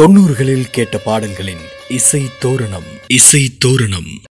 தொண்ணூறுகளில் கேட்ட பாடல்களின் இசை தோரணம். இசை தோரணம்.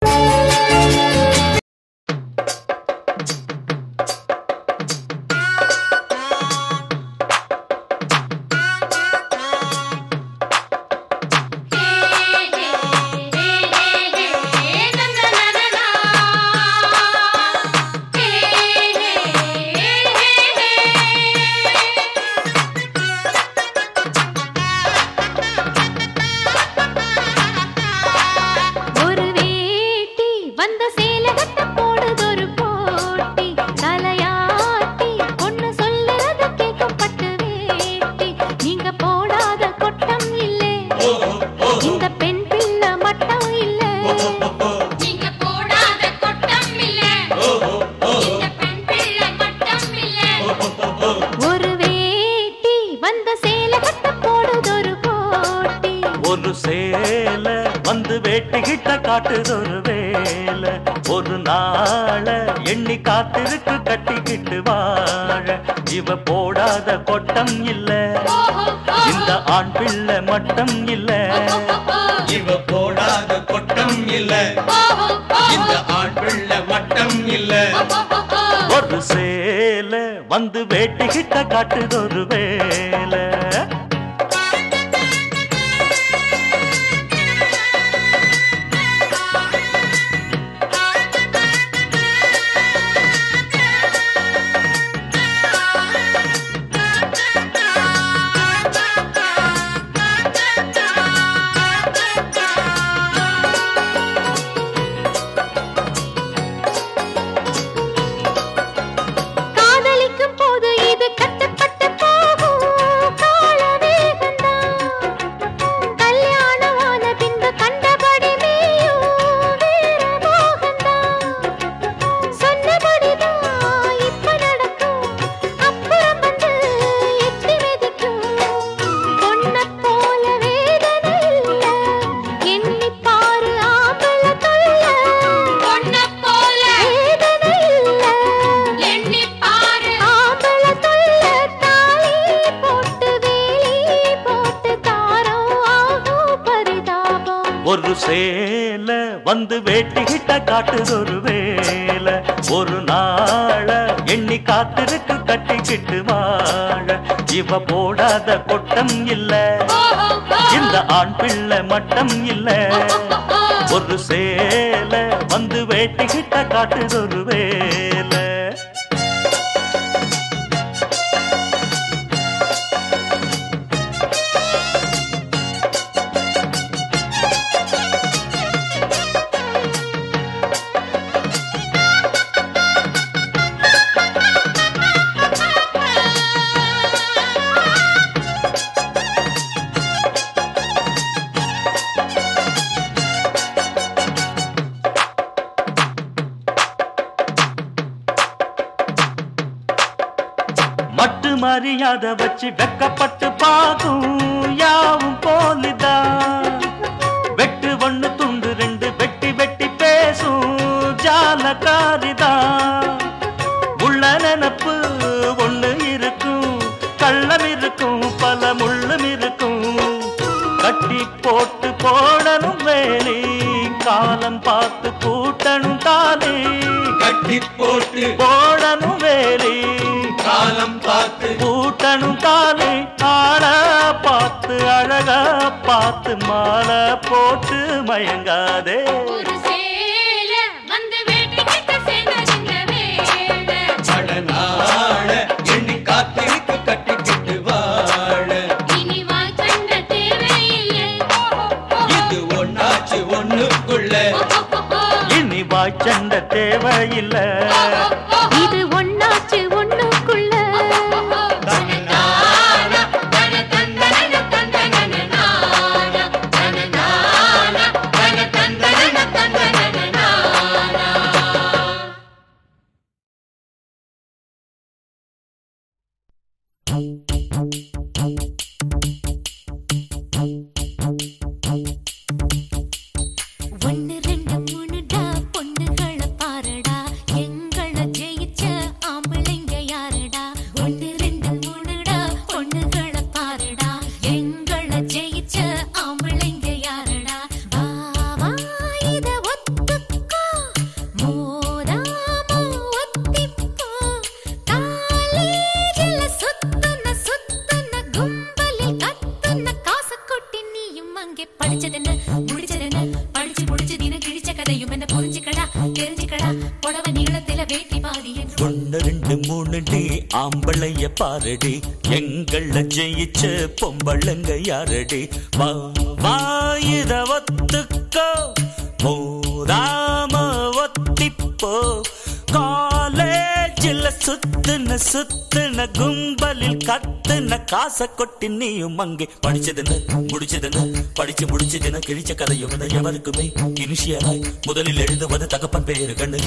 ஆண் பிள்ளை மட்டம் இல்ல. இவ போடாத கொட்டம் இல்ல. இந்த ஆண் பிள்ளை மட்டம் இல்ல. ஒரு சேல வந்து வேட்டிக்கிட்ட காட்டுதொரு வேலை. வந்து வேட்டிக்கிட்ட காட்டுது ஒரு வேலை ஒரு நாள எண்ணி காத்திருக்கு கட்டிக்கிட்டு வாழ. இவ போடாத கொட்டம் இல்ல. இந்த ஆண் பிள்ளை மட்டம் இல்ல. ஒரு சேலை வந்து வேட்டிக்கிட்ட காட்டுது ஒரு வேலை வச்சு வெக்கப்பட்டு பாகும் யாவும் போலிதான். வெட்டு ஒண்ணு துண்டு ரெண்டு வெட்டி வெட்டி பேசும் ஜாலக்காரிதான். உள்ள நினப்பு ஒண்ணு இருக்கும் கள்ளம் இருக்கும் பல முள்ளும் இருக்கும். கட்டி போட்டு போடணும் வேலி காலம் பார்த்து கூட்டணும் தானே கட்டி போட்டு போடணும் பார்த்து அழக பார்த்து மாலை போட்டு மயங்காதே. ஒரு சேல வந்து வேட்டிக்கிட்ட பிடிச்சதுன்னு படிச்சு முடிச்சு நீனு கிழிச்ச கதையும் என்ன புரிஞ்சுக்கடா தெரிஞ்சுக்கடா. புடவ நீளத்துல பாரடி. எங்கள ஜெயிச்ச பொம்பளைங்க யாரடி? வா ஒத்துக்கோ. சுத்துன சுத்துன கும்பலில் கத்துன காச கொட்டி நீயும் அங்கே. படிச்சதுன்னு முடிச்சதுன்னு படிச்சு முடிச்சதுன்னு கிழிச்ச கதையும் எவருக்குமே இனிஷியலாய் முதலில் எழுதுவது தகப்பன் பேரு கண்ணு.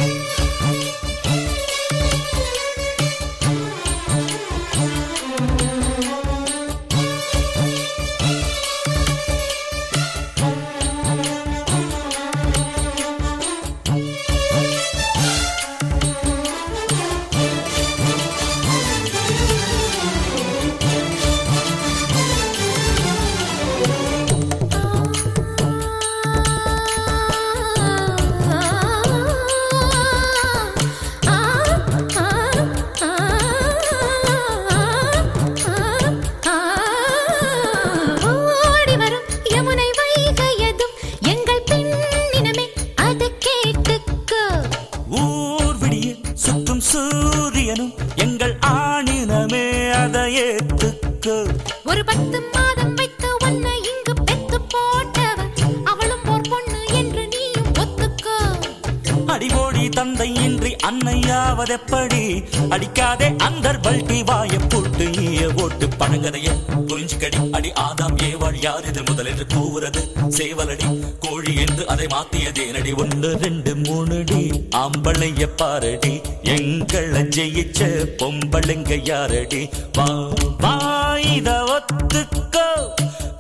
தந்தை இன்றி அன்னையாவதெப்படி அடிக்காதே அந்த பல்டி வாய போட்டு ஈய ஓட்டு பணங்கதைய புரிஞ்சுக்கடி அடி ஆதாம் ஏவாள் யார் இது முதல் என்று கூவுறது? சேவலடி கோழி என்று அதை மாத்தியதே. நடி ஒன்று ரெண்டு மூணு டி. ஆம்பளைய பாரடி எங்களை ஜெயிச்ச பொம்பளைங்க யாரடி? வா வா இத ஒத்துக்கோ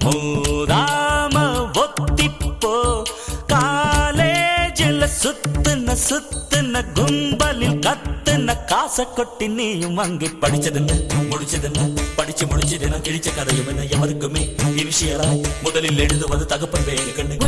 மூதாம ஒத்திப்போ. காலேஜில் சுத்த சுத்துன கும்பலில் கத்துன காசை கொட்டி நீயும் அங்கே படிச்சதுன்னு முடிச்சதுன்னு படிச்சு முடிச்சதுன்னு கிழிச்ச கதையும் என்ன எவருக்குமே இனிஷியலா முதலில் எழுதுவது தகப்பன் வேறு கண்ணு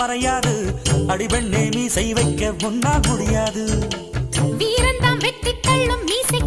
மறையாது. அடிபெண்ணே மீசை வைக்க முன்னால் முடியாது. வீரந்தாம் வெட்டி தள்ளும் மீசை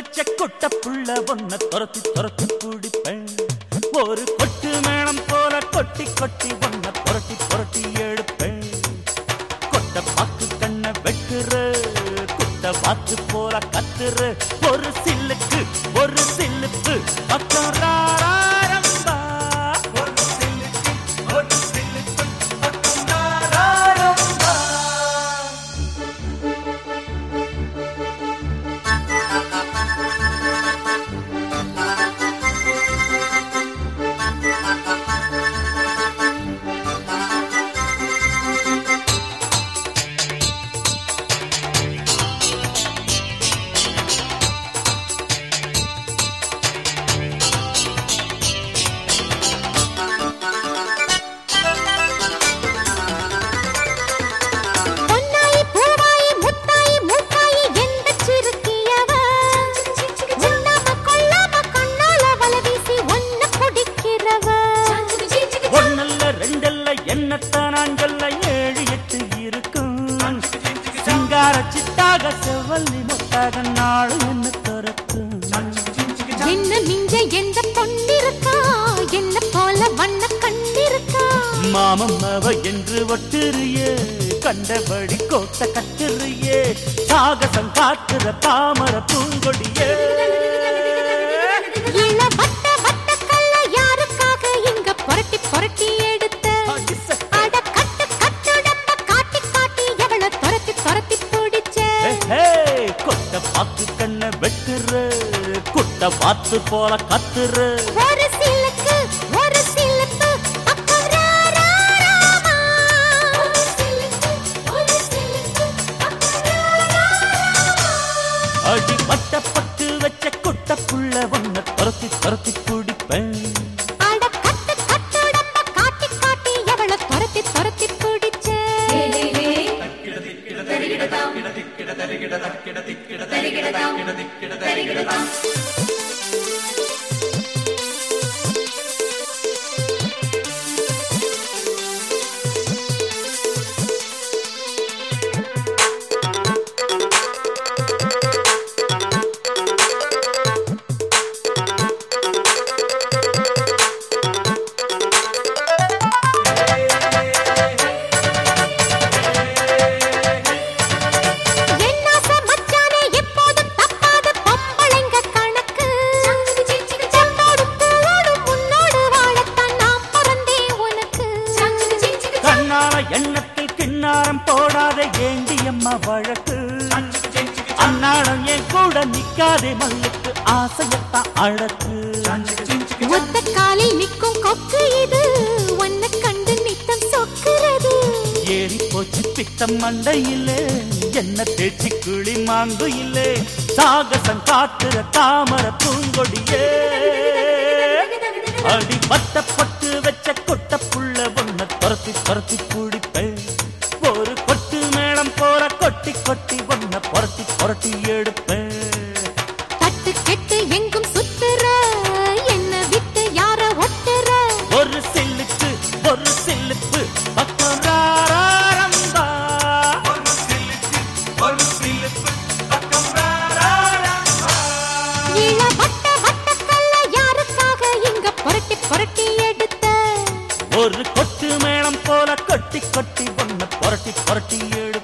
வச்ச கொட்ட புள்ள பொண்ண துரத்தி துரத்தி குடிப்பேன் ஒரு கொட்டு மேளம் போல கொட்டி கொட்டி காத்து போல கத்துரு. பித்தம் மண்டையிலே என்ன தேச்சி கிளி மாண்பு இல்லே சாகசம் காட்டுற தாமர பூங்கொடியே. அடி பட்ட பட்டு வச்ச கொட்ட புள்ள பொண்ண துரத்தி துரத்தி புள்ள ஒரு கொட்டு மேளம் போல கொட்டி கொட்டி ஒன்ன புரட்டி புரட்டி ஏழு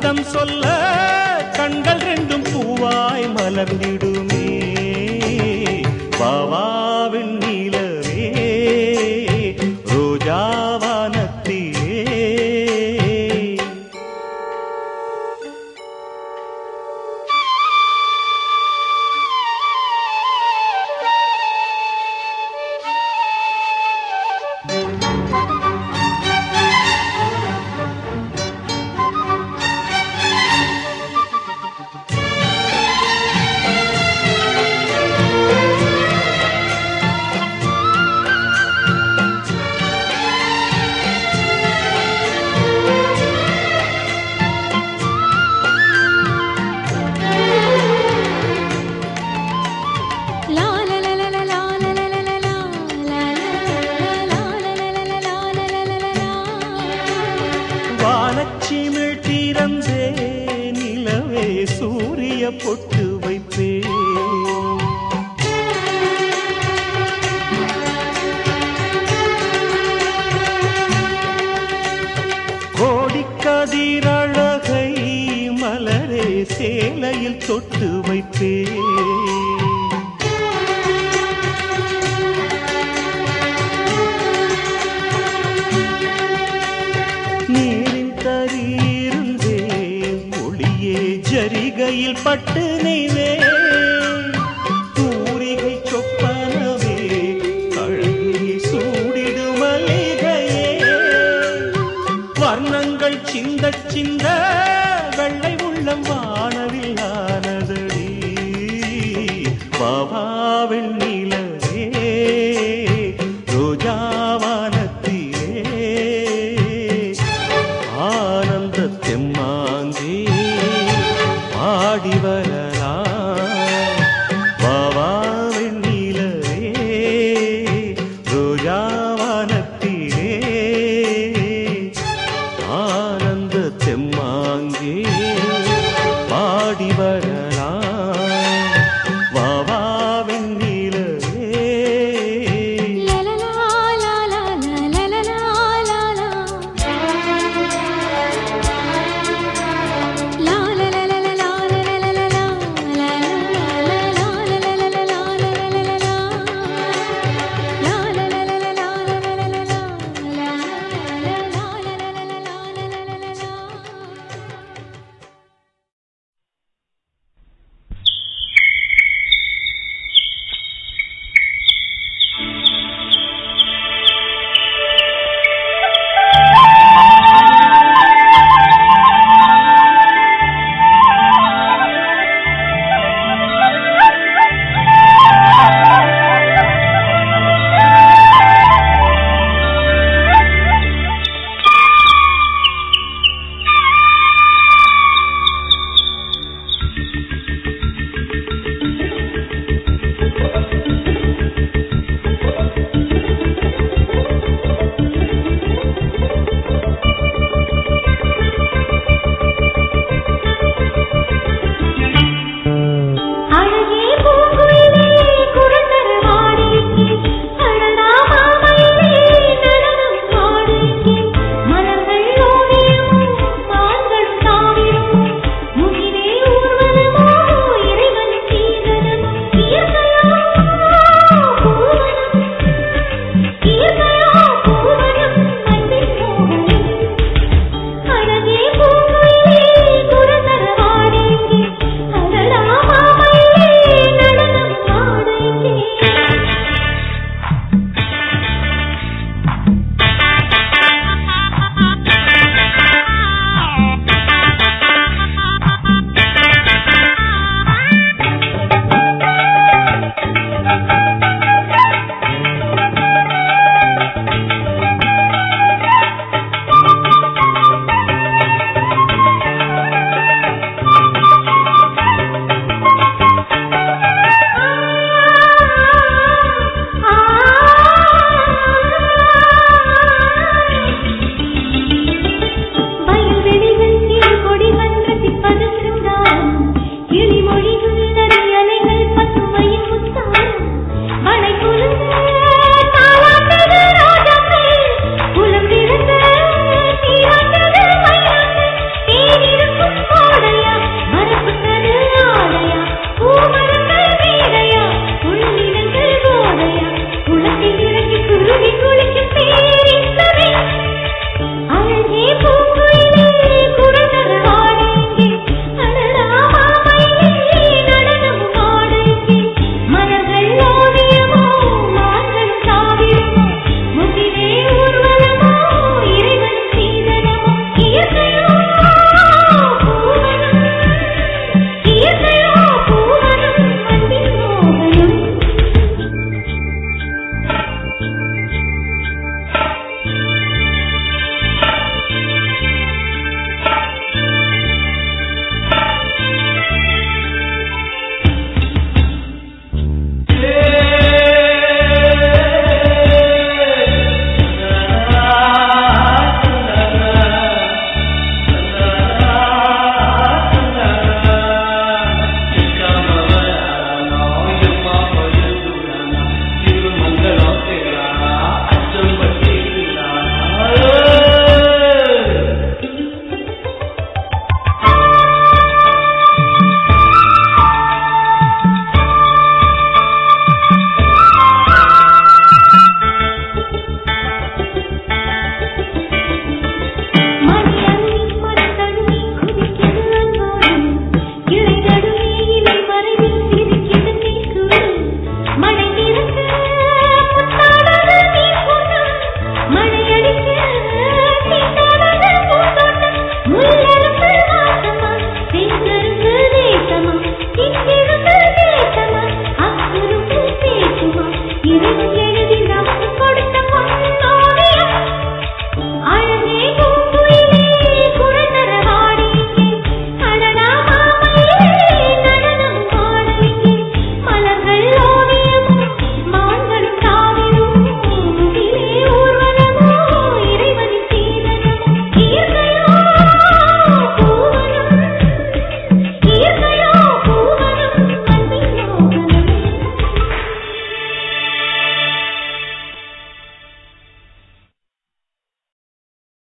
சொந்தம் சொல்ல கண்கள் ரெண்டும் பூவாய் மலர்ந்திடும் வைப்பேன் நீரின் தரீருந்தே ஒளியே ஜரிகையில் பட்டு நீ